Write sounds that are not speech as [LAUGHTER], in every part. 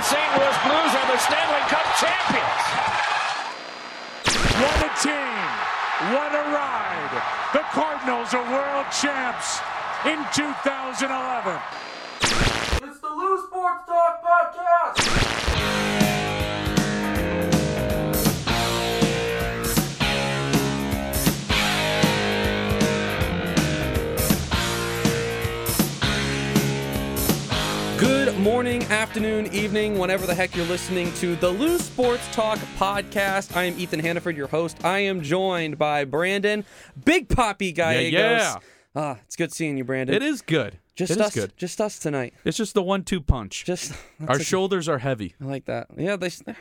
the St. Louis Blues are the Stanley Cup champions. What a team. What a ride. The Cardinals are world champs in 2011. It's the Lou Sports Talk Podcast. Good morning, afternoon, evening, whenever the heck you're listening to the Loose Sports Talk podcast. I am Ethan Hannaford, your host. I am joined by Brandon, Big Poppy Gallegos. yeah. Ah, it's good seeing you, Brandon. It is good. just it us. good. Just us tonight. It's just the one-two punch. Just [LAUGHS] Our shoulders are heavy. I like that. Yeah, they they're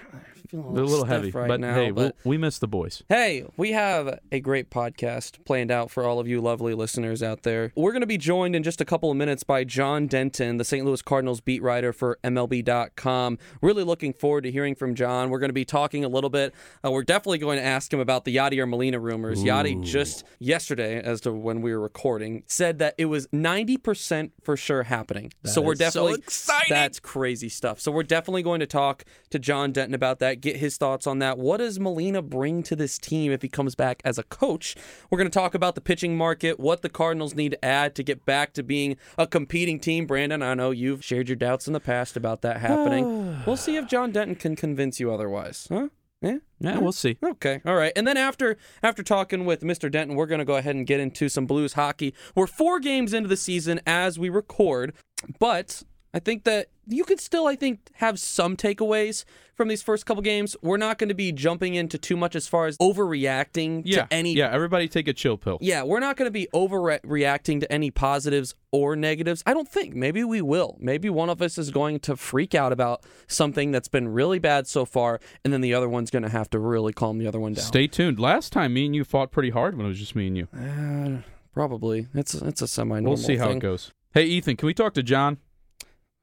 feeling a They're a little heavy, right but now. hey, but we'll, we miss the boys. Hey, we have a great podcast planned out for all of you lovely listeners out there. We're going to be joined in just a couple of minutes by John Denton, the St. Louis Cardinals beat writer for MLB.com. Really looking forward to hearing from John. We're going to be talking a little bit. Uh, we're definitely going to ask him about the Yadier Molina rumors. Yadi just yesterday, as to when we were recording, said that it was 90% for sure happening. so we're is so definitely exciting. That's crazy stuff. So we're definitely going to talk to John Denton about that, get his thoughts on that. What does Molina bring to this team if he comes back as a coach? We're going to talk about the pitching market, what the Cardinals need to add to get back to being a competing team. Brandon, I know you've shared your doubts in the past about that happening. [SIGHS] we'll see if John Denton can convince you otherwise. Huh? Yeah. Yeah, we'll see. Okay. All right. And then after after talking with Mr. Denton, we're going to go ahead and get into some Blues hockey. We're 4 games into the season as we record, but I think that you could still I think have some takeaways from these first couple games. We're not going to be jumping into too much as far as overreacting Yeah, to any yeah. Everybody take a chill pill. yeah, we're not going to be overreacting to any positives or negatives. I don't think. Maybe we will. Maybe one of us is going to freak out about something that's been really bad so far, and then the other one's going to have to really calm the other one down. Stay tuned. Last time, me and you fought pretty hard when it was just me and you. Uh, probably. It's it's a semi-normal We'll see how thing. it goes. Hey, Ethan, can we talk to John?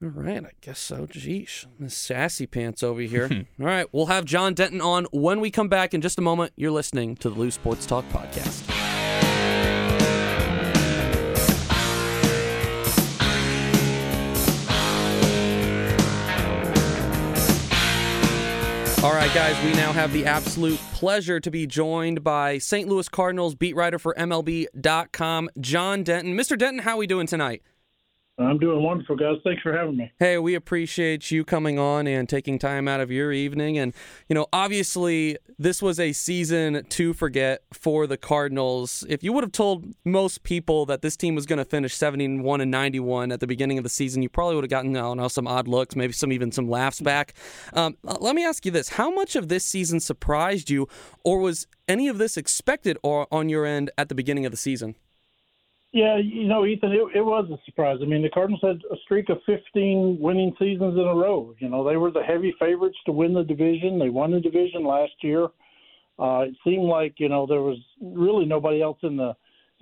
All right, I guess so. Jeesh, this sassy pants over [LAUGHS] here. All right, we'll have John Denton on when we come back in just a moment. You're listening to the Loose Sports Talk podcast. All right, guys, we now have the absolute pleasure to be joined by St. Louis Cardinals beat writer for MLB.com, John Denton. Mr. Denton, how are we doing tonight? I'm doing wonderful, guys. Thanks for having me. Hey, we appreciate you coming on and taking time out of your evening. And, you know, obviously, this was a season to forget for the Cardinals. If you would have told most people that this team was going to finish 71 and 91 at the beginning of the season, you probably would have gotten, I don't know, some odd looks, maybe some even some laughs back. Um, let me ask you this How much of this season surprised you, or was any of this expected or on your end at the beginning of the season? Yeah, you know, Ethan, it, it was a surprise. I mean, the Cardinals had a streak of 15 winning seasons in a row. You know, they were the heavy favorites to win the division. They won the division last year. Uh, it seemed like you know there was really nobody else in the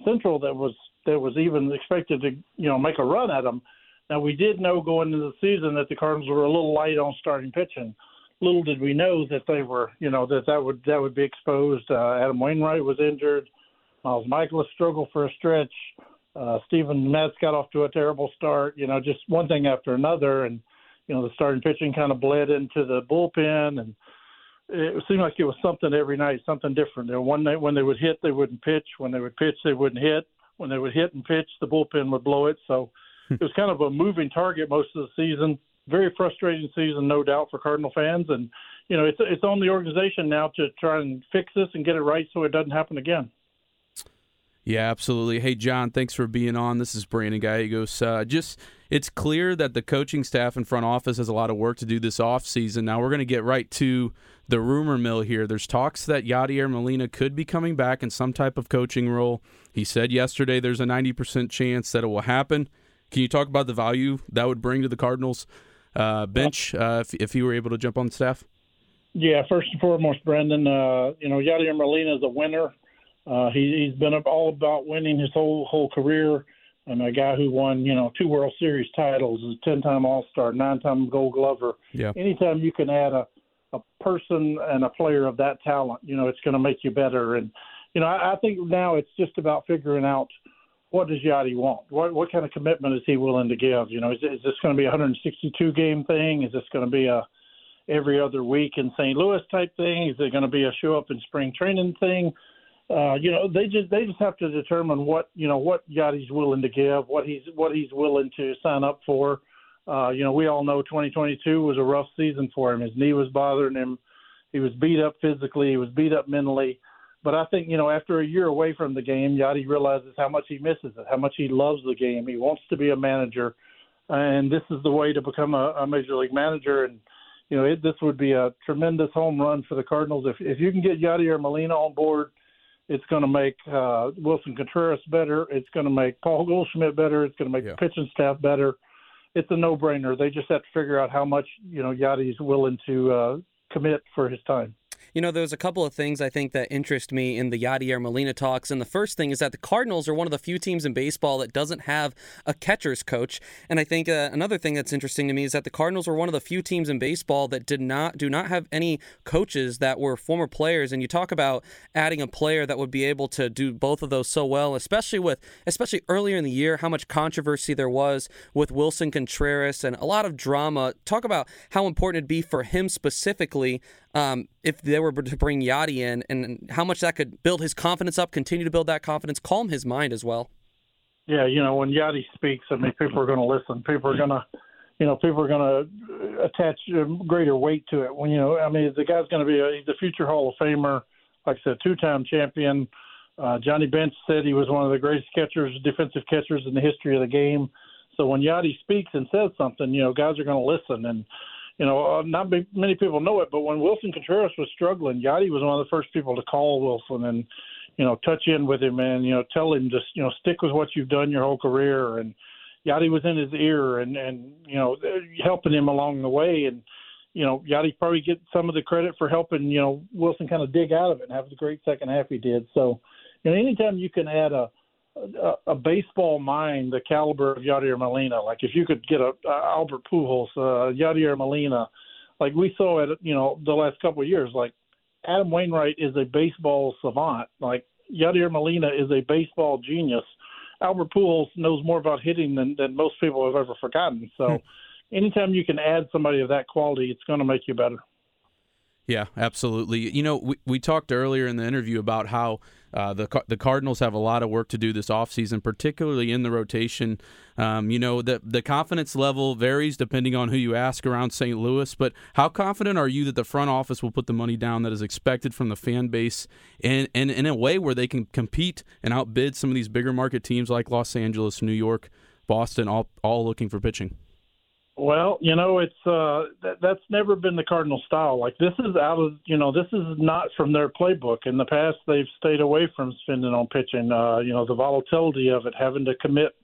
Central that was that was even expected to you know make a run at them. Now we did know going into the season that the Cardinals were a little light on starting pitching. Little did we know that they were, you know, that that would that would be exposed. Uh, Adam Wainwright was injured. Miles Mikolas struggled for a stretch. Uh, Steven Matz got off to a terrible start. You know, just one thing after another, and you know the starting pitching kind of bled into the bullpen, and it seemed like it was something every night, something different. There one night when they would hit, they wouldn't pitch. When they would pitch, they wouldn't hit. When they would hit and pitch, the bullpen would blow it. So it was kind of a moving target most of the season. Very frustrating season, no doubt, for Cardinal fans, and you know it's it's on the organization now to try and fix this and get it right so it doesn't happen again. Yeah, absolutely. Hey, John, thanks for being on. This is Brandon Gallegos. Uh, just, it's clear that the coaching staff and front office has a lot of work to do this offseason. Now, we're going to get right to the rumor mill here. There's talks that Yadier Molina could be coming back in some type of coaching role. He said yesterday there's a 90% chance that it will happen. Can you talk about the value that would bring to the Cardinals uh, bench uh, if, if he were able to jump on the staff? Yeah, first and foremost, Brendan, uh, you know, Yadier Molina is a winner. Uh, he, he's been all about winning his whole whole career. And a guy who won, you know, two World Series titles, a ten-time All-Star, nine-time Gold Glover. Yeah. Anytime you can add a a person and a player of that talent, you know, it's going to make you better. And you know, I, I think now it's just about figuring out what does Yadi want? What what kind of commitment is he willing to give? You know, is, is this going to be a 162 game thing? Is this going to be a every other week in St. Louis type thing? Is it going to be a show up in spring training thing? Uh, you know, they just they just have to determine what you know what Yadi's willing to give, what he's what he's willing to sign up for. Uh, you know, we all know 2022 was a rough season for him. His knee was bothering him. He was beat up physically. He was beat up mentally. But I think you know, after a year away from the game, Yadi realizes how much he misses it, how much he loves the game. He wants to be a manager, and this is the way to become a, a major league manager. And you know, it, this would be a tremendous home run for the Cardinals if if you can get Yadier Molina on board it's going to make uh, Willson Contreras better. It's going to make Paul Goldschmidt better. It's going to make yeah. the pitching staff better. It's a no-brainer. They just have to figure out how much you know Yadi's willing to uh, commit for his time. You know, there's a couple of things I think that interest me in the Yadier Molina talks. And the first thing is that the Cardinals are one of the few teams in baseball that doesn't have a catcher's coach. And I think uh, another thing that's interesting to me is that the Cardinals were one of the few teams in baseball that did not do not have any coaches that were former players. And you talk about adding a player that would be able to do both of those so well, especially with especially earlier in the year, how much controversy there was with Willson Contreras and a lot of drama. Talk about how important it'd be for him specifically um, if they were to bring Yadi in and how much that could build his confidence up, continue to build that confidence, calm his mind as well. Yeah, you know, when Yadi speaks, I mean, people are going to listen. People are going to, you know, people are going to attach greater weight to it. When you know, I mean, the guy's going to be a he's a future Hall of Famer, like I said, two-time champion. Uh, Johnny Bench said he was one of the greatest catchers, defensive catchers in the history of the game. So when Yadi speaks and says something, you know, guys are going to listen. And you know, uh, not many people know it, but when Willson Contreras was struggling, Yadi was one of the first people to call Willson and, you know, touch in with him and, you know, tell him just, you know, stick with what you've done your whole career. And Yadi was in his ear and, and, you know, helping him along the way. And, you know, Yadi probably get some of the credit for helping, you know, Willson kind of dig out of it and have the great second half he did. So, you know, anytime you can add a, a, a baseball mind the caliber of Yadier Molina. Like if you could get a, a Albert Pujols, uh, Yadier Molina, like we saw it, you know, the last couple of years. Like Adam Wainwright is a baseball savant. Like Yadier Molina is a baseball genius. Albert Pujols knows more about hitting than than most people have ever forgotten. So, hmm. anytime you can add somebody of that quality, it's going to make you better. Yeah, absolutely. You know, we, we talked earlier in the interview about how uh, the the Cardinals have a lot of work to do this offseason, particularly in the rotation. Um, you know, the the confidence level varies depending on who you ask around St. Louis. But how confident are you that the front office will put the money down that is expected from the fan base, and and in a way where they can compete and outbid some of these bigger market teams like Los Angeles, New York, Boston, all all looking for pitching? Well, you know, it's uh that, that's never been the Cardinal style. Like this is out of, you know, this is not from their playbook. In the past, they've stayed away from spending on pitching. Uh, you know, the volatility of it, having to commit,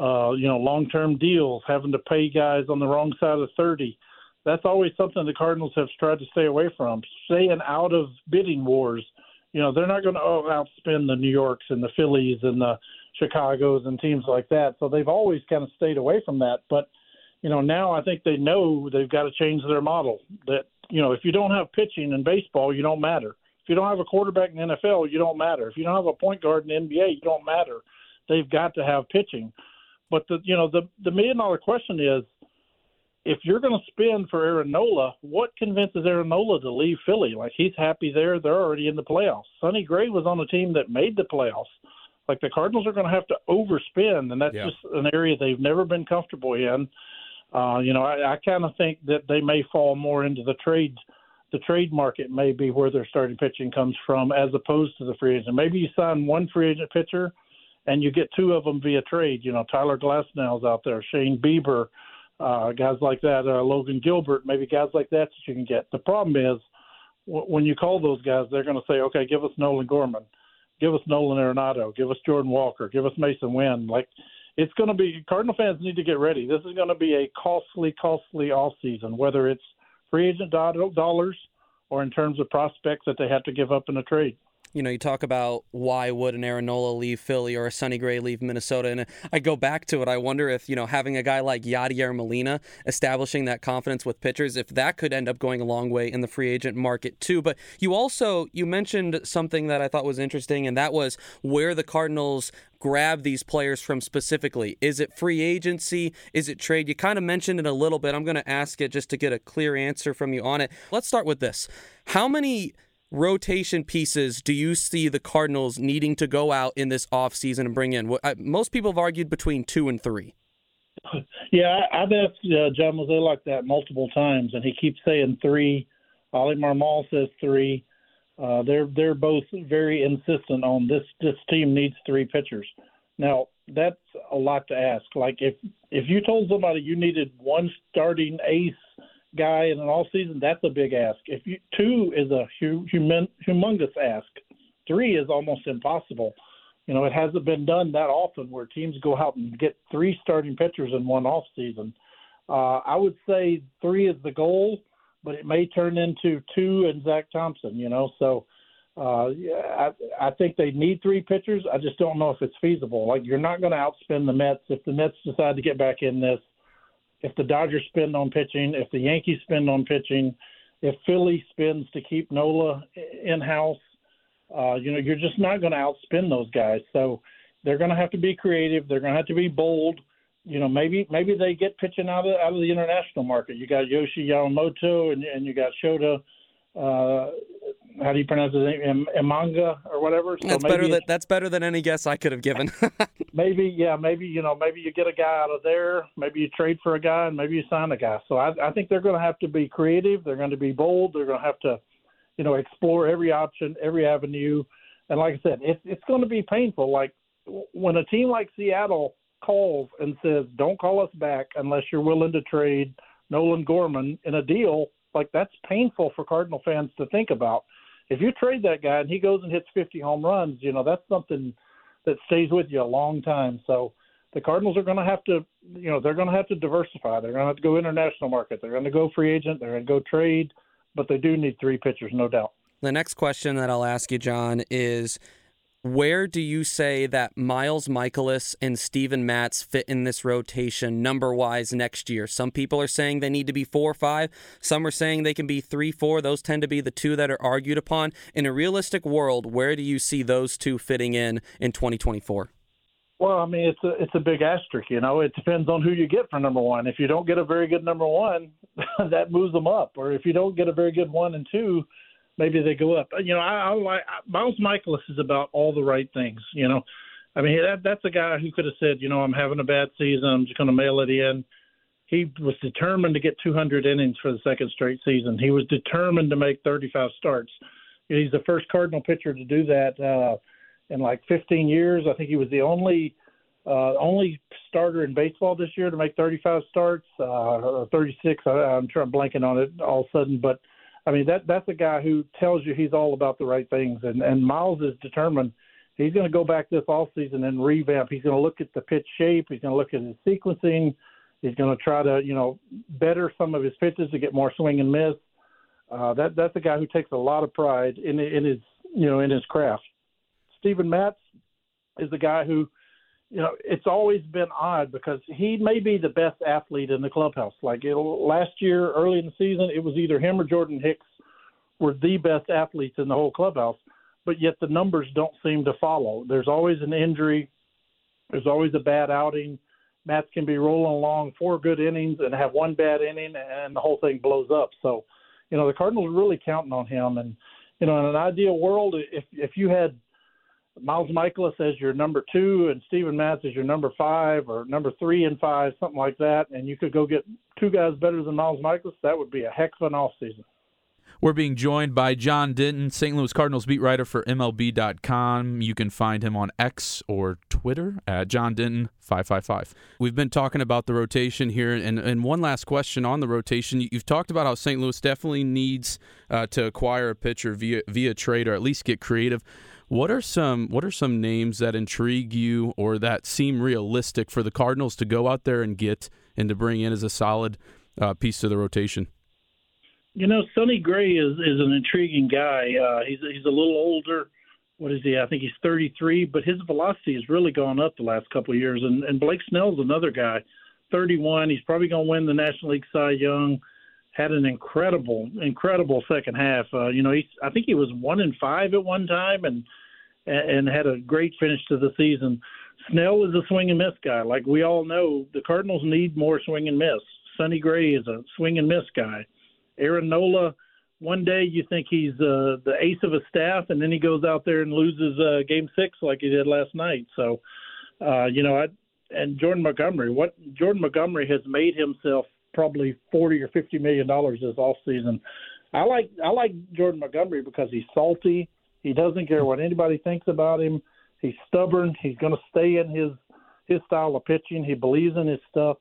uh, you know, long-term deals, having to pay guys on the wrong side of 30. That's always something the Cardinals have tried to stay away from. Staying out of bidding wars. You know, they're not going to outspend the New Yorks and the Phillies and the Chicago's and teams like that. So they've always kind of stayed away from that, but you know, now I think they know they've got to change their model. That you know, if you don't have pitching in baseball, you don't matter. If you don't have a quarterback in the NFL, you don't matter. If you don't have a point guard in the NBA, you don't matter. They've got to have pitching. But the you know the the million dollar question is, if you're going to spend for Aaron Nola, what convinces Aaron Nola to leave Philly? Like he's happy there; they're already in the playoffs. Sonny Gray was on a team that made the playoffs. Like the Cardinals are going to have to overspend, and that's yeah. just an area they've never been comfortable in. Uh, you know, I, I kind of think that they may fall more into the trade. The trade market may be where their starting pitching comes from, as opposed to the free agent. Maybe you sign one free agent pitcher, and you get two of them via trade. You know, Tyler Glasnow's out there, Shane Bieber, uh, guys like that, uh, Logan Gilbert, maybe guys like that that you can get. The problem is w- when you call those guys, they're going to say, okay, give us Nolan Gorman, give us Nolan Arenado, give us Jordan Walker, give us Masyn Winn. Like it's going to be Cardinal fans need to get ready. This is going to be a costly, costly off season, whether it's free agent dollars or in terms of prospects that they have to give up in a trade. You know, you talk about why would an Aaron Nola leave Philly or a Sonny Gray leave Minnesota, and I go back to it. I wonder if you know having a guy like Yadier Molina establishing that confidence with pitchers, if that could end up going a long way in the free agent market too. But you also you mentioned something that I thought was interesting, and that was where the Cardinals grab these players from specifically? Is it free agency? Is it trade? You kind of mentioned it a little bit. I'm going to ask it just to get a clear answer from you on it. Let's start with this. How many rotation pieces do you see the Cardinals needing to go out in this offseason and bring in? Most people have argued between two and three. [LAUGHS] Yeah, I've asked uh, John Mozeliak that multiple times, and he keeps saying three. Oli Marmol says three. Uh, they're they're both very insistent on this. This team needs three pitchers. Now that's a lot to ask. Like if if you told somebody you needed one starting ace guy in an all season, that's a big ask. If you two is a human, humongous ask. Three is almost impossible. You know, it hasn't been done that often where teams go out and get three starting pitchers in one off season. Uh, I would say three is the goal, but it may turn into two and Zack Thompson. You know, so uh, yeah, I, I think they need three pitchers. I just don't know if it's feasible. Like you're not going to outspend the Mets if the Mets decide to get back in this if the Dodgers spend on pitching, if the Yankees spend on pitching, if Philly spends to keep Nola in house, uh, you know, you're just not going to outspend those guys. So they're going to have to be creative. They're going to have to be bold. You know, maybe maybe they get pitching out of out of the international market. You got Yoshi Yamamoto and and you got Shota uh, how do you pronounce his name? Imanga or whatever. So that's better than that's better than any guess I could have given. [LAUGHS] maybe, yeah, maybe you know, maybe you get a guy out of there. Maybe you trade for a guy, and maybe you sign a guy. So I, I think they're going to have to be creative. They're going to be bold. They're going to have to, you know, explore every option, every avenue. And like I said, it's it's going to be painful. Like when a team like Seattle calls and says, "Don't call us back unless you're willing to trade Nolan Gorman in a deal." Like that's painful for Cardinal fans to think about if you trade that guy and he goes and hits 50 home runs, you know that's something that stays with you a long time. So the Cardinals are going to have to, you know, they're going to have to diversify. They're going to have to go international market. They're going to go free agent. They're going to go trade, but they do need three pitchers, no doubt. The next question that I'll ask you, John, is where do you say that Miles Mikolas and Steven Matz fit in this rotation number wise next year? Some people are saying they need to be four or five. Some are saying they can be three, four. Those tend to be the two that are argued upon. In a realistic world, where do you see those two fitting in in 2024? Well, I mean, it's a it's a big asterisk. You know, it depends on who you get for number one. If you don't get a very good number one, [LAUGHS] that moves them up. Or if you don't get a very good one and two, maybe they go up. You know, I, I like Miles Mikolas is about all the right things. You know, I mean that that's a guy who could have said, you know, I'm having a bad season, I'm just going to mail it in. He was determined to get 200 innings for the second straight season. He was determined to make 35 starts. He's the first Cardinal pitcher to do that uh, in like 15 years. I think he was the only uh, only starter in baseball this year to make 35 starts uh, or 36. I, I'm sure I'm blanking on it all of a sudden, but I mean that that's a guy who tells you he's all about the right things, and and Miles is determined. He's going to go back this off season and revamp. He's going to look at the pitch shape. He's going to look at his sequencing. He's going to try to you know better some of his pitches to get more swing and miss. Uh, that that's a guy who takes a lot of pride in in his you know in his craft. Steven Matz is the guy who you know, it's always been odd because he may be the best athlete in the clubhouse. Like it, last year, early in the season, it was either him or Jordan Hicks were the best athletes in the whole clubhouse, but yet the numbers don't seem to follow. There's always an injury. There's always a bad outing. Matz can be rolling along four good innings and have one bad inning, and the whole thing blows up. So, you know, the Cardinals are really counting on him. And you know, in an ideal world, if if you had Miles Mikolas as your number two and Steven Matz as your number five or number three and five, something like that, and you could go get two guys better than Miles Mikolas, that would be a heck of an off season. We're being joined by John Denton, St. Louis Cardinals beat writer for MLB.com. You can find him on X or Twitter at John Denton 555. We've been talking about the rotation here, and, and one last question on the rotation. You've talked about how St. Louis definitely needs uh, to acquire a pitcher via via trade or at least get creative. What are some what are some names that intrigue you or that seem realistic for the Cardinals to go out there and get and to bring in as a solid uh, piece to the rotation? You know, Sonny Gray is is an intriguing guy. Uh, he's he's a little older. what is he? I think he's 33, but his velocity has really gone up the last couple of years. And, and Blake Snell's another guy, 31. He's probably going to win the National League Cy Young. Had an incredible, incredible second half. Uh, you know, he I think he was one in five at one time, and and had a great finish to the season. Snell is a swing and miss guy. Like we all know, the Cardinals need more swing and miss. Sonny Gray is a swing and miss guy. Aaron Nola one day you think he's uh, the ace of a staff, and then he goes out there and loses uh, Game Six like he did last night. So, uh, you know, I, and Jordan Montgomery, what Jordan Montgomery has made himself probably forty or fifty million dollars this off season. I like I like Jordan Montgomery because he's salty. He doesn't care what anybody thinks about him. He's stubborn. He's going to stay in his his style of pitching. He believes in his stuff.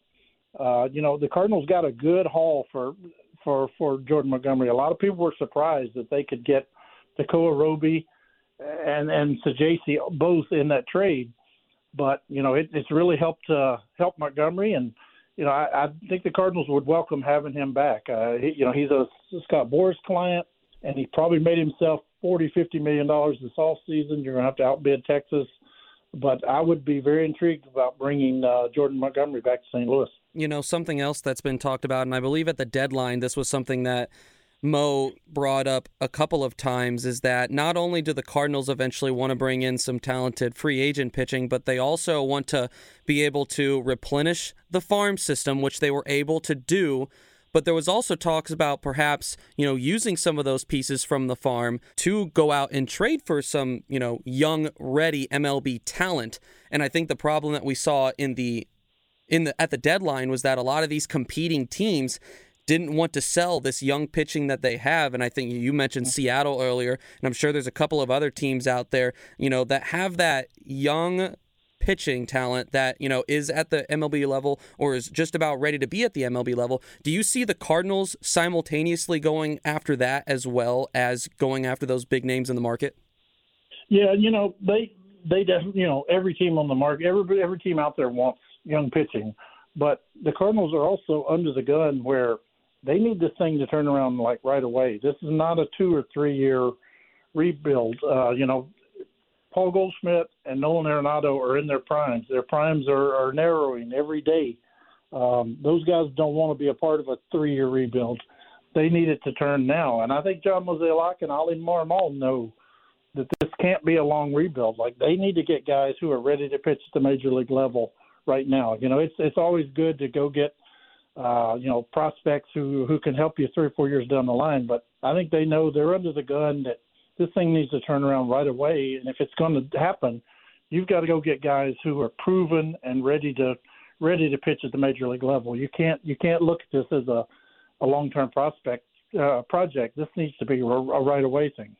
Uh, you know, the Cardinals got a good haul for for for Jordan Montgomery. A lot of people were surprised that they could get Tekoah Roby and and Saggese both in that trade, but you know it, it's really helped uh, help Montgomery, and you know I, I think the Cardinals would welcome having him back. Uh, he, you know he's a Scott Boras client, and he probably made himself forty fifty million dollars this off season. You're gonna have to outbid Texas, but I would be very intrigued about bringing uh, Jordan Montgomery back to St. Louis you know, something else that's been talked about, and I believe at the deadline, this was something that Mo brought up a couple of times is that not only do the Cardinals eventually want to bring in some talented free agent pitching, but they also want to be able to replenish the farm system, which they were able to do. But there was also talks about perhaps, you know, using some of those pieces from the farm to go out and trade for some, you know, young, ready MLB talent. And I think the problem that we saw in the in the at the deadline was that a lot of these competing teams didn't want to sell this young pitching that they have and I think you mentioned mm-hmm. Seattle earlier and I'm sure there's a couple of other teams out there, you know, that have that young pitching talent that, you know, is at the MLB level or is just about ready to be at the MLB level. Do you see the Cardinals simultaneously going after that as well as going after those big names in the market? Yeah, you know, they they definitely, you know, every team on the market, every every team out there wants young pitching. But the Cardinals are also under the gun where they need this thing to turn around like right away. This is not a two or three year rebuild. Uh, you know, Paul Goldschmidt and Nolan Arenado are in their primes. Their primes are, are narrowing every day. Um, those guys don't want to be a part of a three year rebuild. They need it to turn now. And I think John Mozeliak and Oli Marmol know that this can't be a long rebuild. Like they need to get guys who are ready to pitch at the major league level right now. You know, it's it's always good to go get uh, you know prospects who who can help you three or four years down the line. But I think they know they're under the gun that this thing needs to turn around right away. And if it's going to happen, you've got to go get guys who are proven and ready to ready to pitch at the major league level. You can't you can't look at this as a a long term prospect uh, project. This needs to be a, a right away thing.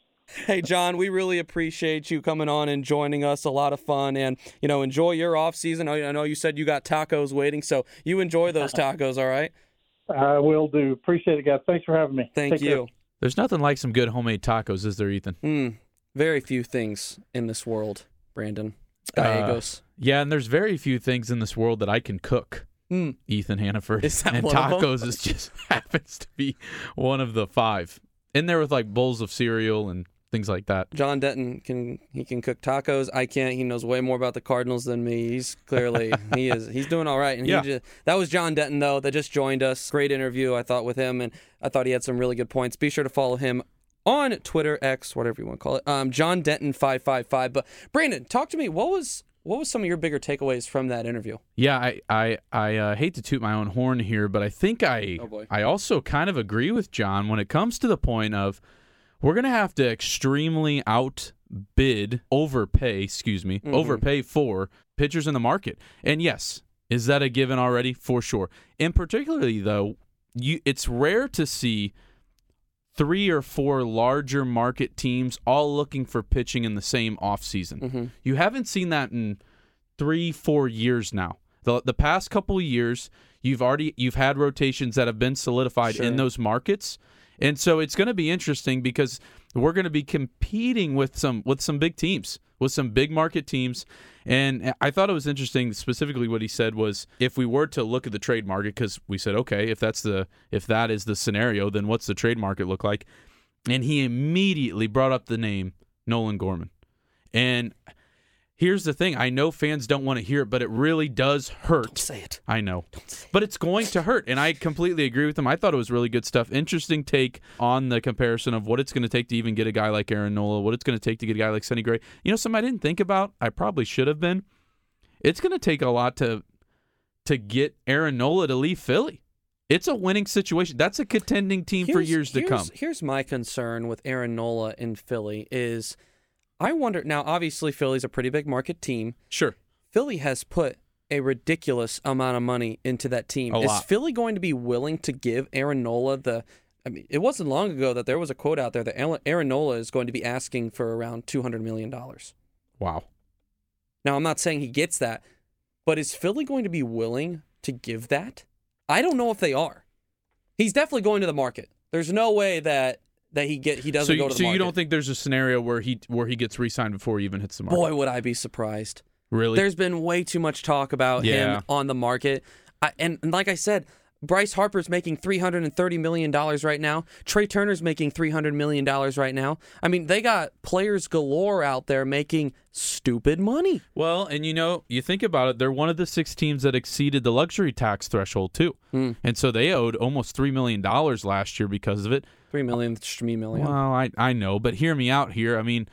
Hey, John, we really appreciate you coming on and joining us. A lot of fun. And, you know, enjoy your off season. I know you said you got tacos waiting, so you enjoy those tacos, all right? [LAUGHS] I will do. Appreciate it, guys. Thanks for having me. Thank Take you. Care. There's nothing like some good homemade tacos, is there, Ethan? Mm, very few things in this world, Brandon. Gallegos. Uh, yeah, and there's very few things in this world that I can cook. Mm. Ethan Hannaford. And tacos is just [LAUGHS] happens to be one of the five. In there with like bowls of cereal and things like that. John Denton can he can cook tacos. I can't. He knows way more about the Cardinals than me. He's clearly [LAUGHS] he is he's doing all right. And Yeah. he just, that was John Denton though that just joined us. Great interview I thought with him, and I thought he had some really good points. Be sure to follow him on Twitter, X, whatever you want to call it. Um, John Denton five five five. But Brandon, talk to me. What was what was some of your bigger takeaways from that interview? Yeah, I I, I uh, hate to toot my own horn here, but I think I Oh. I also kind of agree with John when it comes to the point of we're gonna have to extremely outbid, overpay, excuse me, Mm-hmm. overpay for pitchers in the market. And yes, is that a given already? For sure. And particularly though, you it's rare to see three or four larger market teams all looking for pitching in the same offseason. Mm-hmm. You haven't seen that in three, four years now. The the past couple of years, you've already you've had rotations that have been solidified Sure. in those markets. And so it's going to be interesting because we're going to be competing with some with some big teams, with some big market teams. And I thought it was interesting specifically what he said was if we were to look at the trade market cuz we said okay, if that's the if that is the scenario, then what's the trade market look like? And he immediately brought up the name Nolan Gorman. And here's the thing I know fans don't want to hear it, but it really does hurt. Don't Say it. I know. But it's going to hurt. And I completely agree with him. I thought it was really good stuff. Interesting take on the comparison of what it's going to take to even get a guy like Aaron Nola, what it's going to take to get a guy like Sonny Gray. You know, something I didn't think about, I probably should have been. It's going to take a lot to to get Aaron Nola to leave Philly. It's a winning situation. That's a contending team for years to here's- come. Here's my concern with Aaron Nola in Philly is I wonder now obviously Philly's a pretty big market team. Sure. Philly has put a ridiculous amount of money into that team. A is lot. Philly going to be willing to give Aaron Nola the I mean, it wasn't long ago that there was a quote out there that Aaron- Nola is going to be asking for around $200 million. Wow. Now, I'm not saying he gets that, but is Philly going to be willing to give that? I don't know if they are. He's definitely going to the market. There's no way that that he get he doesn't So, go to the so market. you don't think there's a scenario where he where he gets re-signed before he even hits the market? Boy, would I be surprised. really? There's been way too much talk about Yeah. him on the market. I, and, and like I said, Bryce Harper's making $330 million right now. Trea Turner's making $300 million right now. I mean, they got players galore out there making stupid money. Well, and you know, you think about it, they're one of the six teams that exceeded the luxury tax threshold too, Hmm. and so they owed almost three million dollars last year because of it. $3 million, $3 million. Well, I I know, but hear me out here. I mean,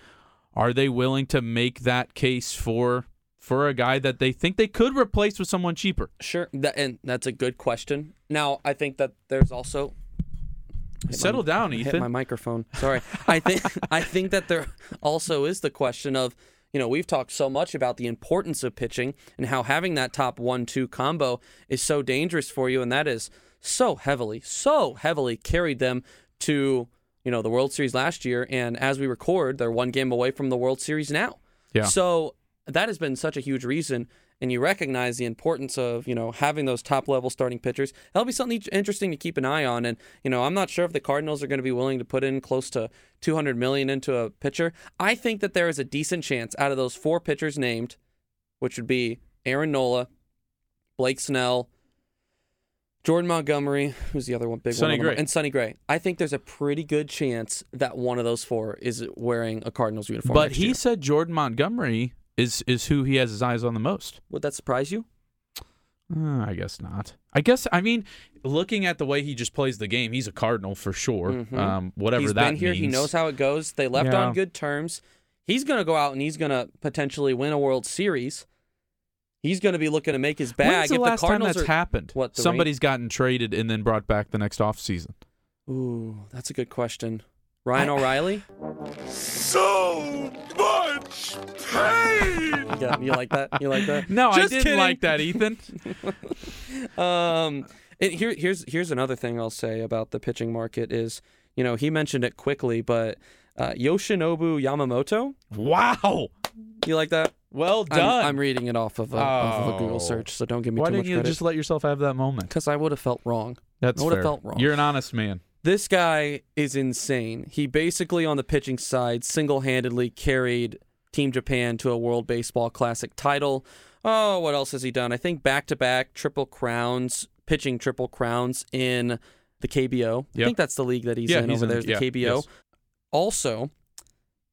are they willing to make that case for for a guy that they think they could replace with someone cheaper? Sure, that, and that's a good question. Now, I think that there's also Settle down, I hit Ethan. my microphone. Sorry. I think [LAUGHS] I think that there also is the question of you know we've talked so much about the importance of pitching and how having that top one-two combo is so dangerous for you, and that is so heavily, so heavily carried them to you know the World Series last year, and as we record, they're one game away from the World Series now. Yeah. So that has been such a huge reason, and you recognize the importance of you know having those top level starting pitchers. That'll be something interesting to keep an eye on. And you know, I'm not sure if the Cardinals are going to be willing to put in close to 200 million into a pitcher. I think that there is a decent chance out of those four pitchers named, which would be Aaron Nola, Blake Snell. Jordan Montgomery, who's the other one, big Sonny one, Gray. and Sonny Gray. I think there's a pretty good chance that one of those four is wearing a Cardinals uniform. But he year. said Jordan Montgomery is is who he has his eyes on the most. would that surprise you? Uh, I guess not. I guess I mean, looking at the way he just plays the game, he's a Cardinal for sure. Mhm. Um, whatever He's that been here. He knows how it goes. They left Yeah. on good terms. He's going to go out and he's going to potentially win a World Series. He's going to be looking to make his bag. When's the if last the time that's are, happened? What, Somebody's gotten traded and then brought back the next offseason. Ooh, that's a good question. Ryan O'Reilly. So much pain. Yeah, you like that? You like that? [LAUGHS] No, I didn't kidding. like that, Ethan. [LAUGHS] Um, and here, here's here's another thing I'll say about the pitching market is, you know, he mentioned it quickly, but uh, Yoshinobu Yamamoto. wow. You like that? Well I'm, done. I'm reading it off of a, off of a Oh. Google search, so don't give me Why too didn't you just let yourself have that moment? Because I would have felt wrong. That's I would've fair. felt wrong. You're an honest man. This guy is insane. He basically, on the pitching side, single handedly carried Team Japan to a World Baseball Classic title. Oh, what else has he done? I think back to back triple crowns, pitching triple crowns in the KBO. I think that's the league that he's Yeah, in he's over in- there, is the yeah, KBO. yes. Also,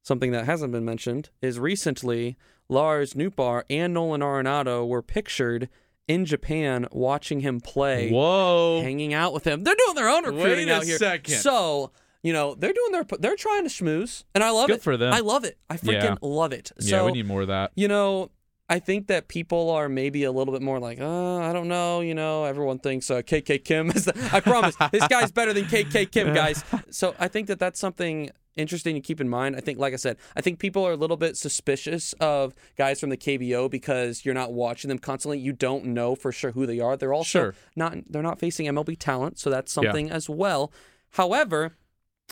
something that hasn't been mentioned is recently Lars Nootbaar and Nolan Arenado were pictured in Japan watching him play Whoa. hanging out with him. They're doing their own recruiting Wait a out here. second. So you know they're doing their they're trying to schmooze, and I love Good it. for them. I love it. I freaking Yeah. love it. yeah, so we need more of that. you know. I think that people are maybe a little bit more like, uh, I don't know, you know, everyone thinks uh, KK Kim is the, I promise, [LAUGHS] this guy's better than KK Kim, guys. [LAUGHS] So I think that that's something interesting to keep in mind. I think, like I said, I think people are a little bit suspicious of guys from the KBO because you're not watching them constantly. You don't know for sure who they are. They're also Sure. not, they're not facing MLB talent, so that's Yeah. something as well. However,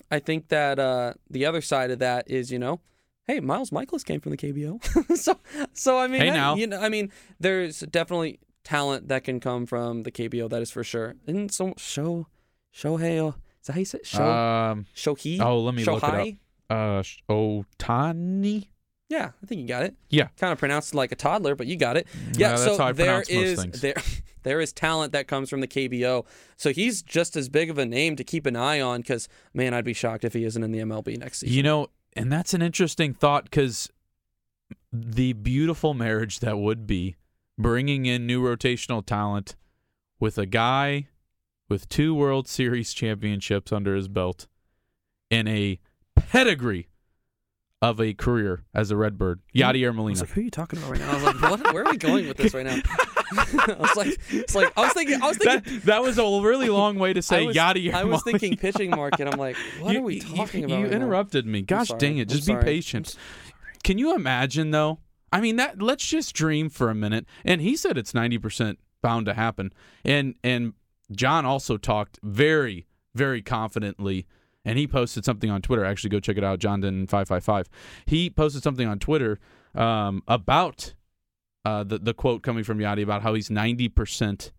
I think that uh, the other side of that is, you know, hey, Miles Mikolas came from the KBO, [LAUGHS] so so I mean, Hey, you know, I mean, there's definitely talent that can come from the KBO. That is for sure. And so show, Shohei, uh, is that how you say it? Show, Um, Shohei? oh, let me look it up. Shohei? uh, Ohtani. Yeah, I think you got it. Yeah. kind of pronounced like a toddler, but you got it. Yeah, Yeah, so that's how I there pronounce most things. there [LAUGHS] there is talent that comes from the KBO. So he's just as big of a name to keep an eye on. Because man, I'd be shocked if he isn't in the MLB next season. You know, and that's an interesting thought because the beautiful marriage that would be bringing in new rotational talent with a guy with two World Series championships under his belt and a pedigree of a career as a Redbird, Yadier I was Molina. like, who are you talking about right now? I was like, [LAUGHS] what, where are we going with this right now? [LAUGHS] I was like, it's like I was thinking, I was thinking, That, that was a really long way to [LAUGHS] say I was, Yadier I was Molina. thinking pitching market. I'm like, what You- are we talking you, about? You right now? interrupted me. Gosh dang it. Just be patient. Can you imagine though? I mean that let's just dream for a minute. And he said it's 90% bound to happen. And and John also talked very very confidently and he posted something on Twitter. Actually go check it out John Denton 555. He posted something on Twitter um, about uh, the the quote coming from Yadi about how he's 90%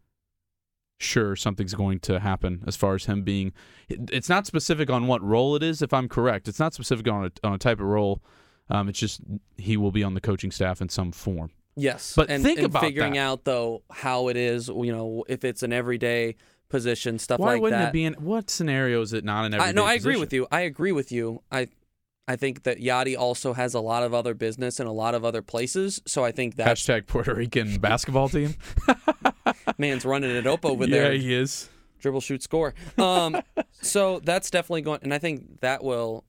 sure something's going to happen as far as him being it's not specific on what role it is if i'm correct it's not specific on a, on a type of role um, it's just he will be on the coaching staff in some form Yes, But and, think and about figuring that. out though how it is. You know, if it's an everyday position, stuff why like wouldn't it be in what scenario is it not an everyday I, no, I agree with you. I agree with you. I I think that Yadi also has a lot of other business in a lot of other places. So I think that hashtag puerto rican [LAUGHS] basketball team [LAUGHS] man's running it up over there. yeah there. he is dribble, shoot, score. Um, [LAUGHS] so that's definitely going, and I think that will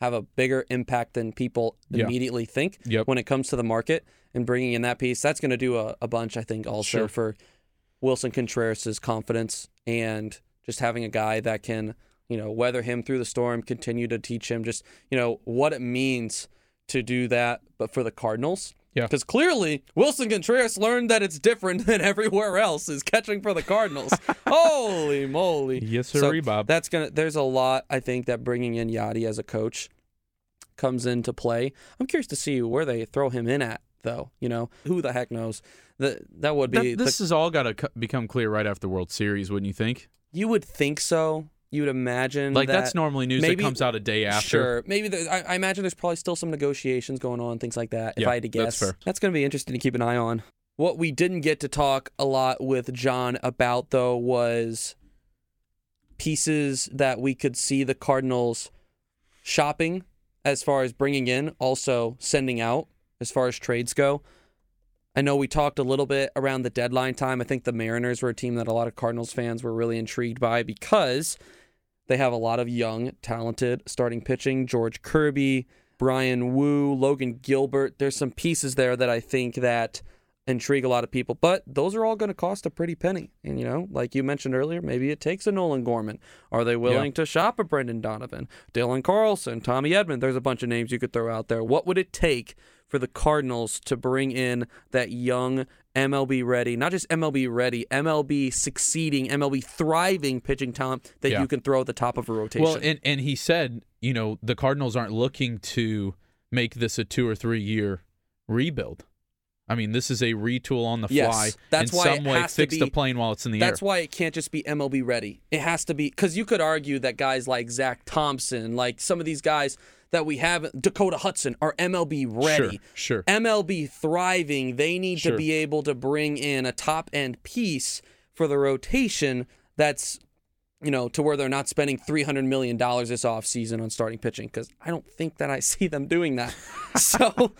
have a bigger impact than people Yeah. immediately think Yep. when it comes to the market and bringing in that piece. That's going to do a, a bunch, I think, also Sure. for Willson Contreras' confidence and just having a guy that can, you know, weather him through the storm, continue to teach him just, you know, what it means to do that, but for the Cardinals. Yeah. Because clearly Willson Contreras learned that it's different than everywhere else is catching for the Cardinals. [LAUGHS] Holy moly! Yes, So sir, Bob. That's gonna. There's a lot I think that bringing in Yadi as a coach comes into play. I'm curious to see where they throw him in at, though. You know, who the heck knows? That that would be. That- this the, has all got to become clear right after the world series wouldn't you think you would think so. You would imagine like that, that's normally news that maybe- comes out a day after Sure, maybe there, I, I imagine there's probably still some negotiations going on, things like that. If Yeah, I had to that's guess, fair. that's going to be interesting to keep an eye on. What we didn't get to talk a lot with John about though was pieces that we could see the Cardinals shopping as far as bringing in, also sending out as far as trades go. I know we talked a little bit around the deadline time. I think the Mariners were a team that a lot of Cardinals fans were really intrigued by because they have a lot of young, talented starting pitching. George Kirby, Bryan Woo, Logan Gilbert. There's some pieces there that I think that intrigue a lot of people, but those are all going to cost a pretty penny. And you know, like you mentioned earlier, maybe it takes a Nolan Gorman. Are they willing to shop a Brendan Donovan, Dylan Carlson, Tommy Edman? There's a bunch of names you could throw out there. What would it take for the Cardinals to bring in that young MLB ready, not just MLB ready, MLB succeeding, MLB thriving pitching talent that Yeah. you can throw at the top of a rotation? Well, and and he said, you know, the Cardinals aren't looking to make this a two or three year rebuild. I mean, this is a retool on the fly. Yes, that's in why some it way, fix the plane while it's in the That's air. That's why it can't just be MLB ready. It has to be because you could argue that guys like Zack Thompson, like some of these guys that we have, Dakota Hudson, are MLB ready. Sure, sure. MLB thriving. They need Sure. to be able to bring in a top end piece for the rotation that's you know to where they're not spending 300 million dollars this offseason on starting pitching cuz I don't think that I [LAUGHS] see them doing that. so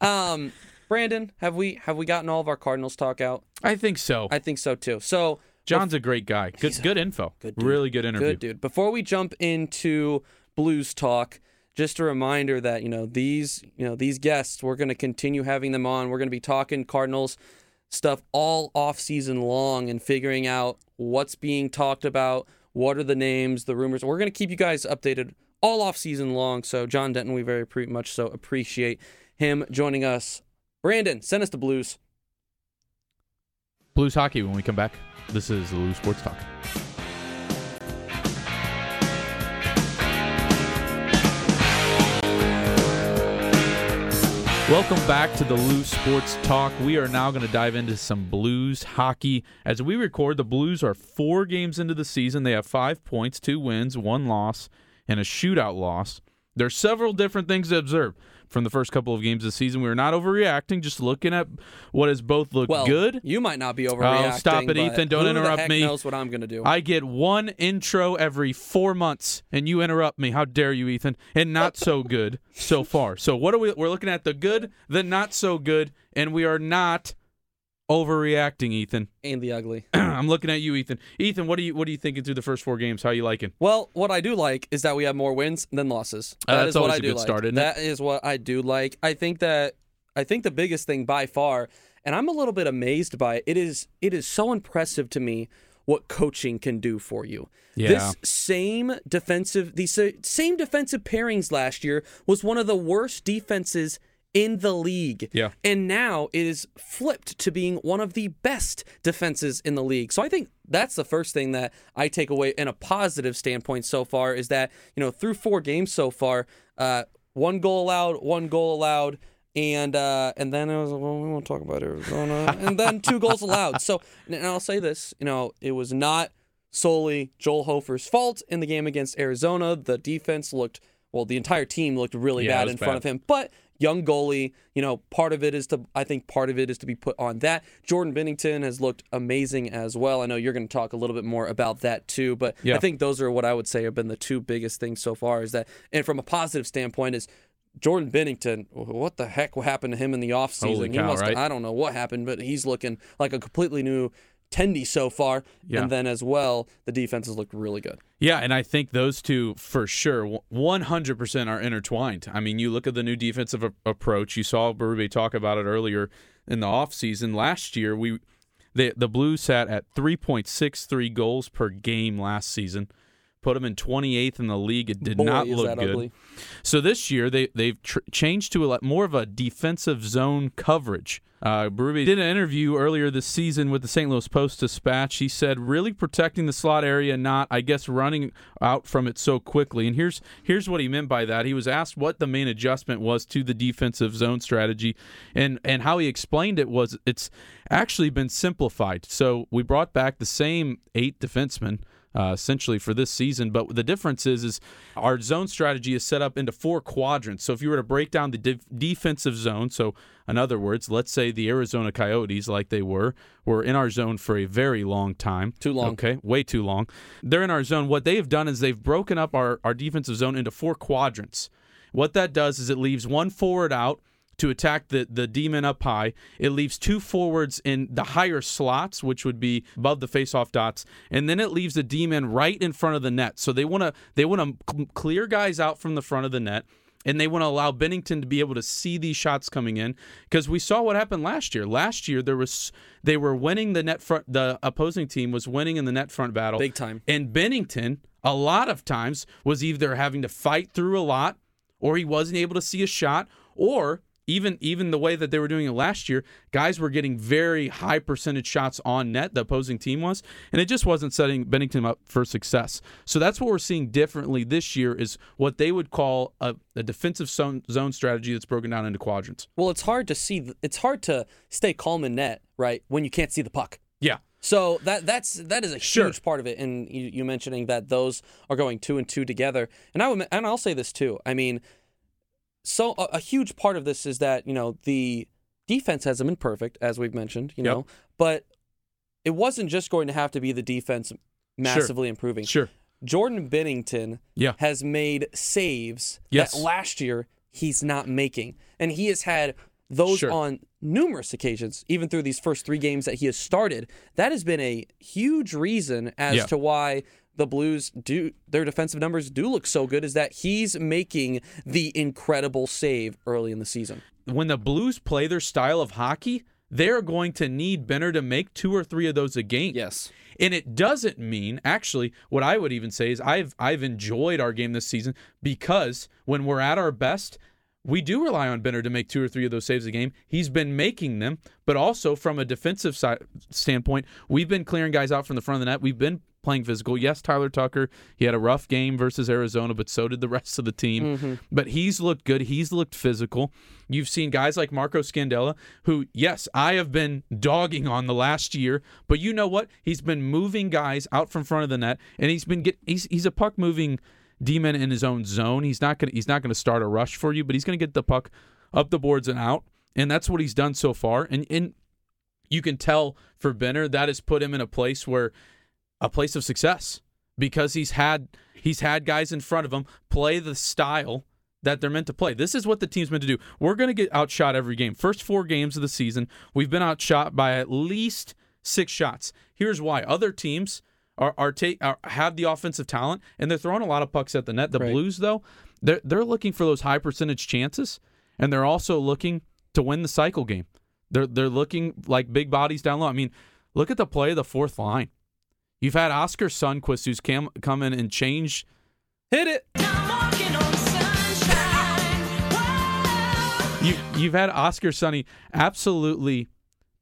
um Brandon, have we have we gotten all of our Cardinals talk out? I think so. I think so too. So John's a great guy. Good, good info. Good dude. really good interview. Good dude. Before we jump into Blues talk, just a reminder that you know these you know these guests we're going to continue having them on. We're going to be talking Cardinals stuff all off season long and figuring out what's being talked about, what are the names, the rumors. We're going to keep you guys updated all off season long. So John Denton, we very much so appreciate him joining us. Brandon, send us the Blues. Blues hockey when we come back. This is the Lou Sports Talk. Welcome back to the Lou Sports Talk. We are now going to dive into some Blues hockey. As we record, the Blues are four games into the season. They have five points, two wins, one loss, and a shootout loss. There's several different things to observe. From the first couple of games this season. We were not overreacting, just looking at what has both looked Well, good. You might not be overreacting. Oh, stop it, Ethan. Don't who interrupt the heck me. knows what I'm going to do. I get one intro every four months, and you interrupt me. How dare you, Ethan? And not so good so far. So what are we? We're looking at the good, the not so good, and we are not overreacting, Ethan. [CLEARS THROAT] and the ugly. [CLEARS THROAT] I'm looking at you, Ethan. Ethan, what are you what are you thinking through the first four games? How you liking? Well, what I do like is that we have more wins than losses. Uh, that's is what always I a do good like. start, isn't? That is what I do like. I think that I think the biggest thing by far, and I'm a little bit amazed by it, it is it is so impressive to me what coaching can do for you. Yeah. This same defensive these same defensive pairings last year was one of the worst defenses in the league. Yeah. And now it is flipped to being one of the best defenses in the league. So I think that's the first thing that I take away in a positive standpoint so far is that, you know, through four games so far, uh, one goal allowed, one goal allowed, and uh, and then it was well, we won't talk about Arizona, and then two goals [LAUGHS] allowed. So, and I'll say this, you know, it was not solely Joel Hofer's fault in the game against Arizona. The defense looked well, the entire team looked really Yeah, bad in front of him, but young goalie, you know, part of it is to I think part of it is to be put on that. Jordan Binnington has looked amazing as well. I know you're going to talk a little bit more about that too, but Yeah. I think those are what I would say have been the two biggest things so far is that and from a positive standpoint is Jordan Binnington, what the heck happened to him in the offseason? He must right? I don't know what happened, but he's looking like a completely new Tendy so far. Yeah. And then as well, the defense has looked really good. Yeah, and I think those two for sure, 100% are intertwined. I mean, you look at the new defensive a- approach. You saw Berube talk about it earlier in the offseason. Last year, we the the Blues sat at 3.63 goals per game last season. Put them in 28th in the league. It did Boy, not look good. ugly. So this year they they've tr- changed to a lot more of a defensive zone coverage. Uh, Berube did an interview earlier this season with the St. Louis Post Dispatch. He said, "Really protecting the slot area, not I guess running out from it so quickly." And here's here's what he meant by that. He was asked what the main adjustment was to the defensive zone strategy, and and how he explained it was it's actually been simplified. So we brought back the same eight defensemen uh, essentially for this season. But the difference is, is our zone strategy is set up into four quadrants. So if you were to break down the def- defensive zone, so in other words, let's say the Arizona Coyotes, like they were, were in our zone for a very long time. Too long. Okay, way too long. They're in our zone. What they have done is they've broken up our, our defensive zone into four quadrants. What that does is it leaves one forward out to attack the the demon up high. It leaves two forwards in the higher slots, which would be above the faceoff dots, and then it leaves the demon right in front of the net. So they want to they want to clear guys out from the front of the net. And they want to allow Binnington to be able to see these shots coming in because we saw what happened last year. Last year there was they were winning the net front. The opposing team was winning in the net front battle Big time. and Binnington, a lot of times, was either having to fight through a lot, or he wasn't able to see a shot, or even even the way that they were doing it last year, guys were getting very high percentage shots on net. The opposing team was, and it just wasn't setting Binnington up for success. So that's what we're seeing differently this year is what they would call a, a defensive zone, zone strategy that's broken down into quadrants. Well, it's hard to see. It's hard to stay calm in net, right, when you can't see the puck. Yeah, So that that's that is a Sure. huge part of it, and you, you mentioning that those are going two and two together. And I would, and I'll say this too. I mean, so a, a huge part of this is that you know the defense hasn't been perfect, as we've mentioned, you Yep. know, but it wasn't just going to have to be the defense massively improving. sure. Jordan Binnington Yeah. has made saves Yes. that last year he's not making. And he has had those Sure. on numerous occasions, even through these first three games that he has started. That has been a huge reason as Yeah. to why the Blues do their defensive numbers do look so good is that he's making the incredible save early in the season. when the Blues play their style of hockey, they're going to need Benner to make two or three of those a game. Yes. And it doesn't mean actually what I would even say is I've I've enjoyed our game this season because when we're at our best, we do rely on Benner to make two or three of those saves a game. He's been making them, but also from a defensive side standpoint, we've been clearing guys out from the front of the net. We've been playing physical. Yes, Tyler Tucker, he had a rough game versus Arizona, but so did the [LAUGHS] rest of the team. Mm-hmm. But he's looked good. He's looked physical. You've seen guys like Marco Scandella, who, yes, I have been dogging on the last year, but you know what? He's been moving guys out from front of the net, and he's been get he's he's a puck moving D-men in his own zone. He's not gonna he's not gonna start a rush for you, but he's gonna get the puck up the boards and out, and that's what he's done so far. And and you can tell for Benner that has put him in a place where a place of success because he's had he's had guys in front of him play the style that they're meant to play. This is what the team's meant to do. We're going to get outshot every game. First 4 games of the season, we've been outshot by at least 6 shots. Here's why. Other teams are are, take, are have the offensive talent and they're throwing a lot of pucks at the net. The Right. Blues though, they're they're looking for those high percentage chances and they're also looking to win the cycle game. They're they're looking like big bodies down low. I mean, look at the play of the fourth line. You've had Oskar Sundqvist who's cam- come in and changed. Hit it. You you've had Oscar Sonny absolutely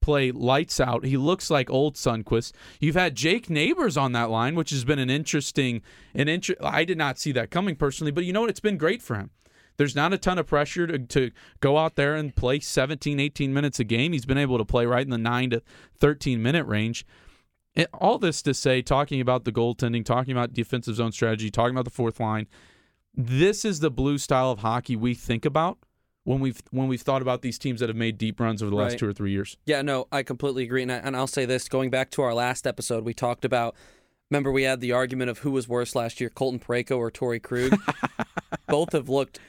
play lights out. He looks like old Sundqvist. You've had Jake Neighbours on that line, which has been an interesting an inter- I did not see that coming personally, but you know what? It's been great for him. There's not a ton of pressure to, to go out there and play 17, 18 minutes a game. He's been able to play right in the 9 to 13 minute range. And all this to say, talking about the goaltending, talking about defensive zone strategy, talking about the fourth line, this is the blue style of hockey we think about when we've when we've thought about these teams that have made deep runs over the last Right. two or three years. Yeah, no, I completely agree. And, I, and I'll say this going back to our last episode, we talked about. Remember, we had the argument of who was worse last year, Colton Parayko or Torey Krug. [LAUGHS] Both have looked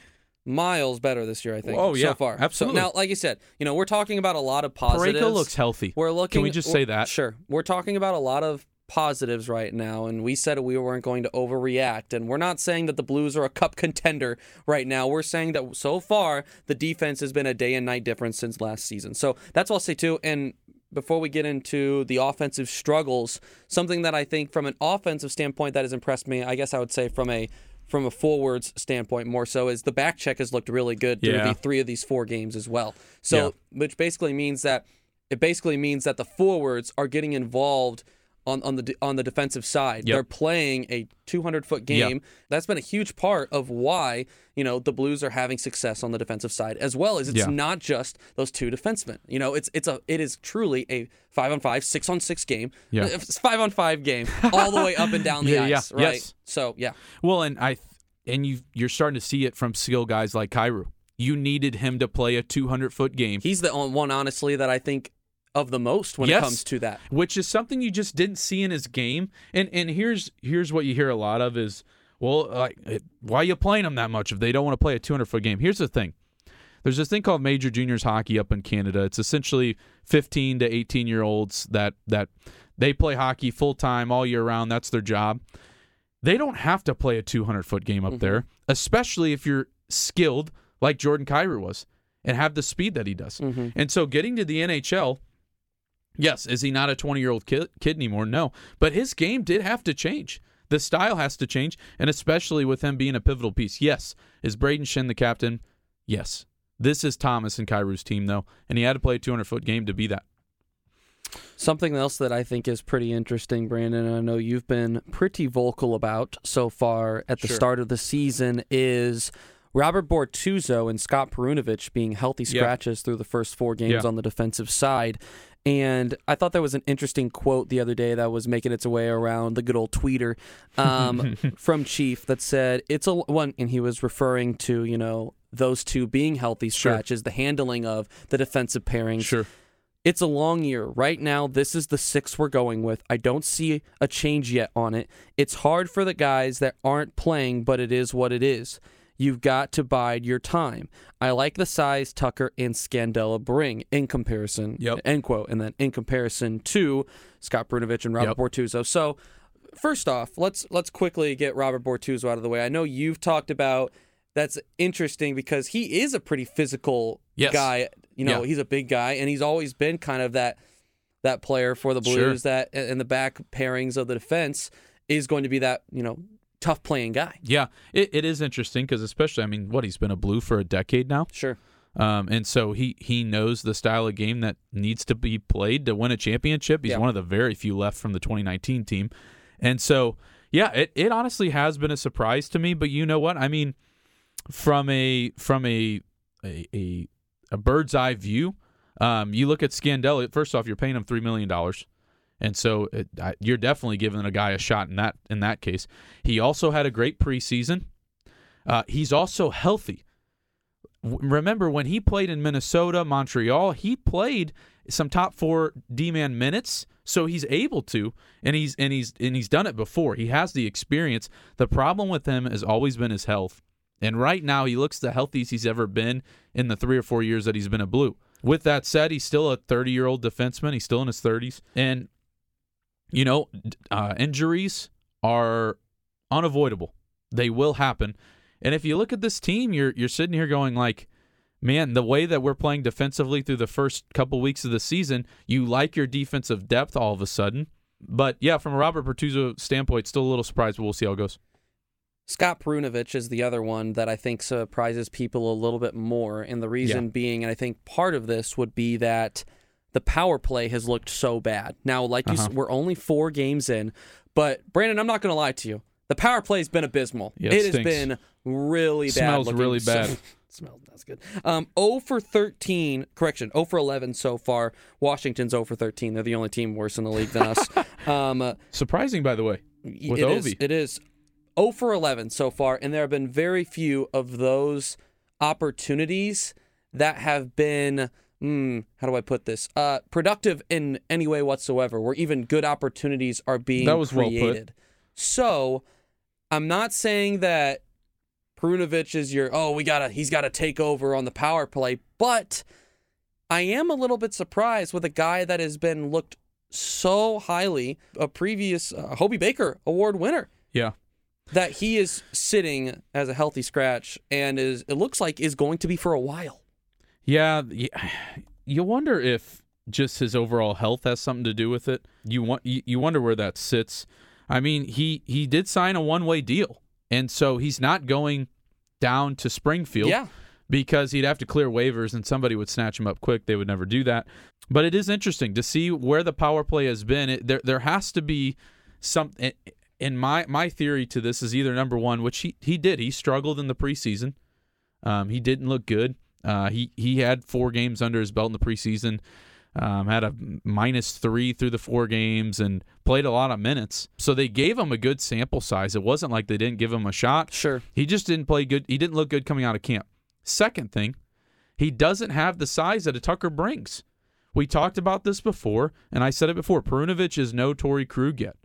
miles better this year, I think. Oh, yeah, so far. absolutely. So now, like you said, you know, we're talking about a lot of positives. Parayko looks healthy. We're looking. Can we just say that? Sure. We're talking about a lot of positives right now, and we said we weren't going to overreact. And we're not saying that the Blues are a cup contender right now. We're saying that so far the defense has been a day and night difference since last season. So that's what I'll say too. And before we get into the offensive struggles, something that I think from an offensive standpoint that has impressed me, I guess I would say from a from a forwards standpoint more so is the back check has looked really good through Yeah. the three of these four games as well. So which basically means that it basically means that the forwards are getting involved on, on the on the defensive side. Yep. They're playing a 200 foot Yep. game. That's been a huge part of why you know the Blues are having success on the defensive side as well as it's Yeah. not just those two defensemen. You know, it's it's a it is truly a five on five, six on six game. Yeah. It's five on five game all the way up and down [LAUGHS] the Yeah, yeah. Right. Yes. So yeah. Well, and I and you you're starting to see it from skill guys like Kyrou. You needed him to play a 200 foot game, He's the one, honestly, that I think of the most when Yes. it comes to that. which is something you just didn't see in his game. And and here's here's what you hear a lot of is, well, like, why are you playing them that much if they don't want to play a 200 foot game? Here's the thing. There's this thing called major juniors hockey up in Canada. It's essentially 15 to 18 year olds that that they play hockey full time all year round. That's their job. They don't have to play a 200 foot game up mm-hmm. there, especially if you're skilled like Jordan Kyrou was and have the speed that he does. Mm-hmm. And so getting to the NHL, yes, is he not a 20 year old kid, kid anymore? No. But his game did have to change. The style has to change, and especially with him being a pivotal piece. Yes. Is Brayden Schenn the captain? Yes. This is Thomas and Kyrou's team, though, and he had to play a 200 foot game to be that. Something else that I think is pretty interesting, Brandon, and I know you've been pretty vocal about so far at the Sure. start of the season is Robert Bortuzzo and Scott Perunovich being healthy Yeah. scratches through the first four games Yeah. on the defensive side. And I thought there was an interesting quote the other day that was making its way around the good old tweeter um, [LAUGHS] from Chief that said it's a one, and he was referring to you know those two being healthy Sure. the handling of the defensive pairings. Sure. It's a long year. Right now, this is the six we're going with. I don't see a change yet on it. It's hard for the guys that aren't playing, but it is what it is. You've got to bide your time. I like the size Tucker and Scandella bring in comparison. Yep. End quote. And then in comparison to Scott Perunovich and Robert Yep. Bortuzzo. So first off, let's let's quickly get Robert Bortuzzo out of the way. I know you've talked about that's interesting because he is a pretty physical Yes. guy. You know, Yeah. he's a big guy, and he's always been kind of that that player for the Sure. Blues that in the back pairings of the defense is going to be that you know tough playing guy. Yeah, it, it is interesting because, especially, I mean, what, he's been a blue for a decade now? Sure. Um, and so he he knows the style of game that needs to be played to win a championship. He's Yeah. one of the very few left from the 2019 team, and so yeah, it, it honestly has been a surprise to me. But you know what? I mean, from a from a a a, a bird's eye view, um, you look at Scandella. First off, you're paying him three million dollars, And so it, I, you're definitely giving a guy a shot in that in that case. He also had a great preseason. Uh, he's also healthy. W- Remember when he played in Minnesota, Montreal, he played some top four D man minutes, so he's able to, and he's and he's and he's done it before. He has the experience. The problem with him has always been his health, and right now he looks the healthiest he's ever been in the three or four years that he's been a Blue. With that said, he's still a 30 year old defenseman. He's still in his 30s, and you know, uh, injuries are unavoidable. They will happen. And if you look at this team, you're you're sitting here going like, man, the way that we're playing defensively through the first couple weeks of the season, you like your defensive depth all of a sudden. But yeah, from a Robert Bortuzzo standpoint, still a little surprised, but we'll see how it goes. Scott Perunovich is the other one that I think surprises people a little bit more. And the reason Yeah. being, and I think part of this would be that the power play has looked so bad. Now, like you, s Uh-huh. we're only four games in, but Brandon, I'm not going to lie to you. The power play has been abysmal. Yeah, it it has been really bad. Smells looking. really So- bad. [LAUGHS] smells that's good. Um, 0 for 13. Correction, 0 for 11 so far. Washington's 0 for 13. They're the only team worse in the league than us. [LAUGHS] um, uh, Surprising, by the way. With it is. Ovi. It is 0 for 11 so far, and there have been very few of those opportunities that have been. Hmm, how do I put this? Uh, productive in any way whatsoever, where even good opportunities are being That was well put. created. So, I'm not saying that Perunovich is your oh we gotta he's gotta take over on the power play, but I am a little bit surprised with a guy that has been looked so highly, a previous uh, Hobey Baker Award winner, Yeah. that he is sitting as a healthy scratch and is it looks like is going to be for a while. Yeah, [SIGHS] you wonder if just his overall health has something to do with it. You want you, wonder where that sits. I mean, he he did sign a one-way deal. And so he's not going down to Springfield Yeah. because he'd have to clear waivers and somebody would snatch him up quick. They would never do that. But it is interesting to see where the power play has been. It, there there has to be some in my my theory to this is either number 1, which he he did. He struggled in the preseason. Um, he didn't look good. Uh, he he had four games under his belt in the preseason. Um, had a minus three through the four games and played a lot of minutes. So they gave him a good sample size. It wasn't like they didn't give him a shot. Sure. He just didn't play good. He didn't look good coming out of camp. Second thing, he doesn't have the size that a Tucker brings. We talked about this before, and I said it before. Perunovich is no Torey Krug yet.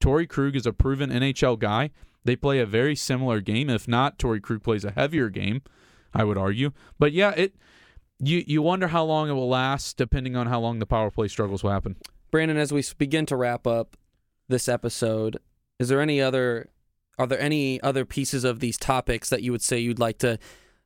Torey Krug is a proven NHL guy. They play a very similar game. If not, Torey Krug plays a heavier game, I would argue. But yeah, it you you wonder how long it will last, depending on how long the power play struggles will happen. Brandon, as we begin to wrap up this episode, is there any other are there any other pieces of these topics that you would say you'd like to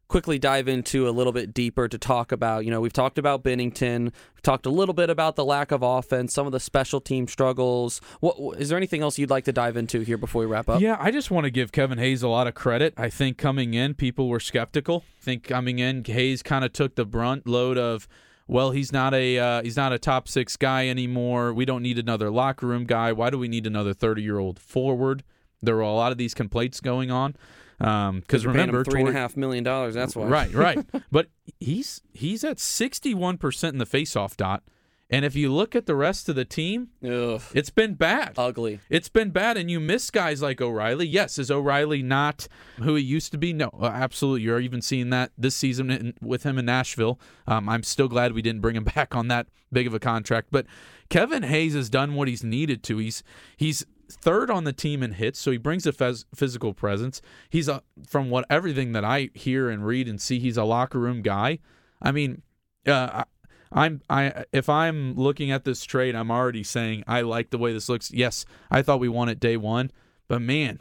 quickly dive into a little bit deeper to talk about? You know, we've talked about Binnington, we've talked a little bit about the lack of offense, some of the special team struggles. What is there anything else you'd like to dive into here before we wrap up? Yeah, I just want to give Kevin Hayes a lot of credit. I think coming in, people were skeptical. I think coming in, Hayes kind of took the brunt load of, well, he's not a uh, he's not a top six guy anymore. We don't need another locker room guy. Why do we need another thirty year old forward? There were a lot of these complaints going on. Because You're paying him remember, three and a half million dollars. That's why. Right, right. [LAUGHS] but he's he's at sixty one percent in the faceoff dot, and if you look at the rest of the team, Ugh, it's been bad. ugly. It's been bad, and you miss guys like O'Reilly. Yes, is O'Reilly not who he used to be? No, uh, absolutely. You're even seeing that this season in, with him in Nashville. Um, I'm still glad we didn't bring him [LAUGHS] back on that big of a contract. But Kevin Hayes has done what he's needed to. He's he's third on the team in hits, so he brings a phys- physical presence. He's a from what everything that I hear and read and see, he's a locker room guy. I mean, uh, I, I'm I if I'm looking at this trade, I'm already saying I like the way this looks. Yes, I thought we won it day one, but man,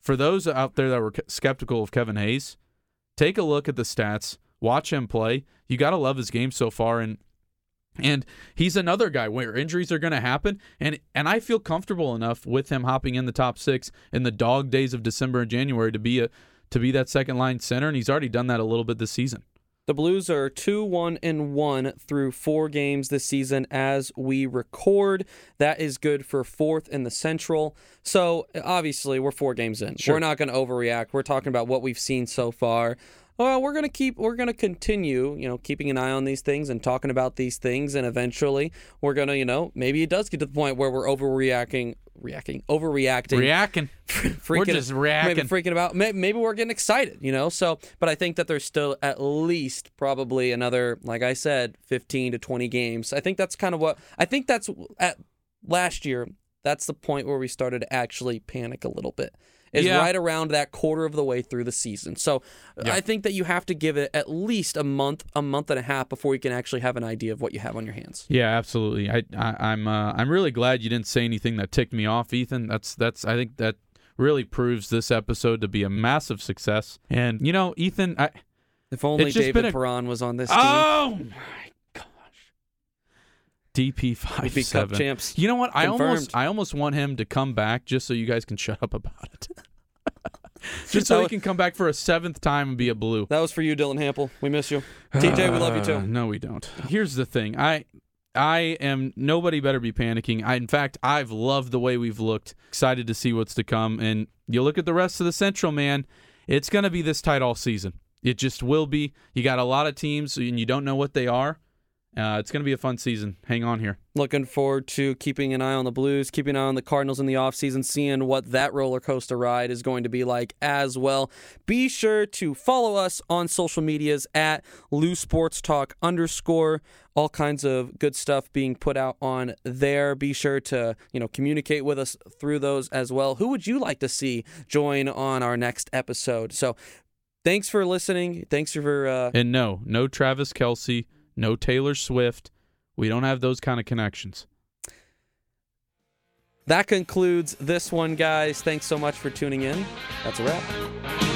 for those out there that were skeptical of Kevin Hayes, take a look at the stats, watch him play. You got to love his game so far, and and he's another guy where injuries are going to happen, and and I feel comfortable enough with him hopping in the top six in the dog days of December and January to be a to be that second line center, and he's already done that a little bit this season. The Blues are 2 1 and 1 through four games this season as we record. That is good for fourth in the Central. So, obviously, we're four games in. Sure. We're not going to overreact. We're talking about what we've seen so far. Well, we're gonna keep, we're gonna continue, you know, keeping an eye on these things and talking about these things, and eventually we're gonna, you know, maybe it does get to the point where we're overreacting, reacting, overreacting, Reacting. [LAUGHS] freaking, We're just reacting. maybe freaking about. Maybe we're getting excited, you know. So, but I think that there's still at least probably another, like I said, 15 to 20 games. I think that's kind of what I think that's at last year. That's the point where we started to actually panic a little bit. Is Yeah. right around that quarter of the way through the season. So Yeah. I think that you have to give it at least a month, a month and a half before you can actually have an idea of what you have on your hands. Yeah, absolutely. I, I I'm uh, I'm really glad you didn't say anything that ticked me off, Ethan. That's that's I think that really proves this episode to be a massive success. And you know, Ethan, I If only David a- Perron was on this team. oh my gosh, DP five seven. champs. You know what? I Confirmed. almost I almost want him to come back just so you guys can [LAUGHS] shut up about it. just so That he can come back for a seventh time and be a blue. That was for you, Dylan Hample. We miss you. TJ, we love you Uh, too. No, we don't. Here's the thing. I I am nobody better be panicking. I in fact I've loved the way we've looked. Excited to see what's to come. And you look at the rest of the Central, man, it's gonna be this tight all season. It just will be. You got a lot of teams and you don't know what they are. Uh, it's gonna be a fun season. Hang on here. Looking forward to keeping an eye on the Blues, keeping an eye on the Cardinals in the offseason, seeing what that roller coaster ride is going to be like as well. Be sure to follow us on social medias at Lou Sports Talk underscore. All kinds of good stuff being put out on there. Be sure to you know communicate with us through those as well. Who would you like to see join on our next episode? So, thanks for listening. Thanks for uh, And no, no Travis Kelce, no Taylor Swift. We don't have those kind of connections. that concludes this one, guys. Thanks so much for tuning in. That's a wrap.